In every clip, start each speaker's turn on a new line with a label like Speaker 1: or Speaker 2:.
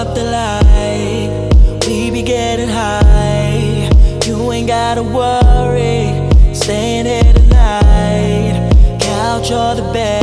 Speaker 1: up the light. We be getting high. You ain't gotta worry. Staying here tonight. Couch or the bed.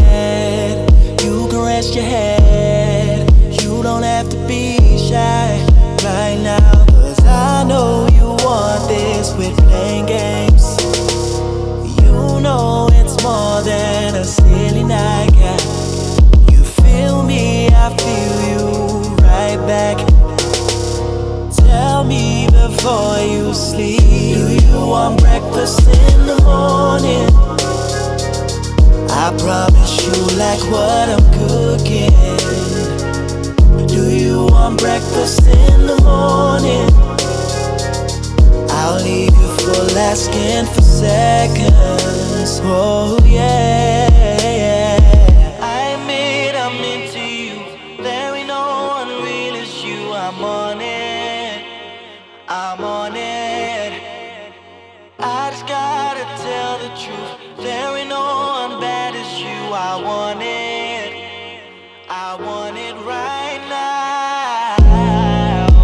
Speaker 1: Sleep. Do you want breakfast in the morning? I promise you like what I'm cooking. Do you want breakfast in the morning? I'll leave you full asking for seconds. Oh yeah, yeah. I admit I'm into you. There ain't no one real as you. I'm on it. Just gotta tell the truth. There ain't no one bad as you. I want it. I want it right now.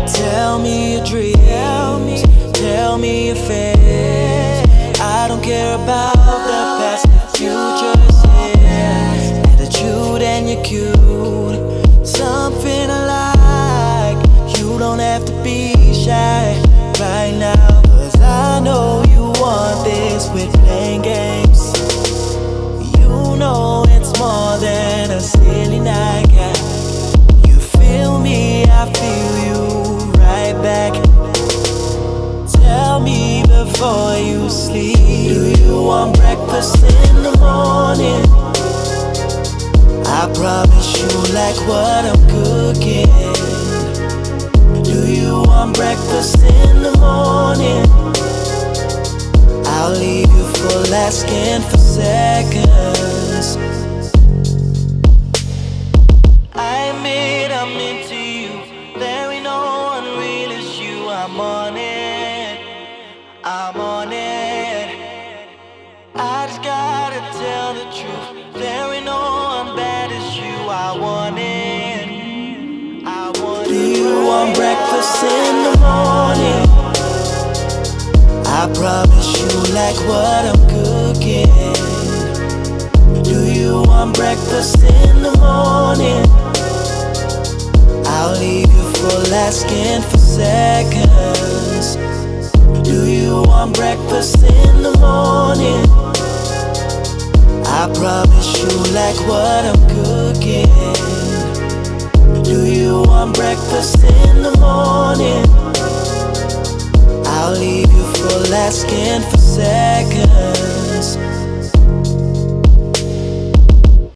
Speaker 1: Tell me your dreams. Tell me your fears. I don't care about the past, the future is here. Attitude and you're cute. Something I like. You don't have to be shy right now. Cause I know this with playing games. You know it's more than a silly night. Yeah. You feel me, I feel you right back. Tell me before you sleep. Do you want breakfast in the morning? I promise you like what I'm cooking. Do you want breakfast in the morning? Asking for seconds. I admit I'm into you. There ain't no one real as you. I'm on it. I'm on it. I just gotta tell the truth. There ain't no one bad as you. I want it. I want Do you want breakfast in the morning? I promise you like what full asking for seconds. Do you want breakfast in the morning? I promise you like what I'm cooking. Do you want breakfast in the morning? I'll leave you full asking for seconds.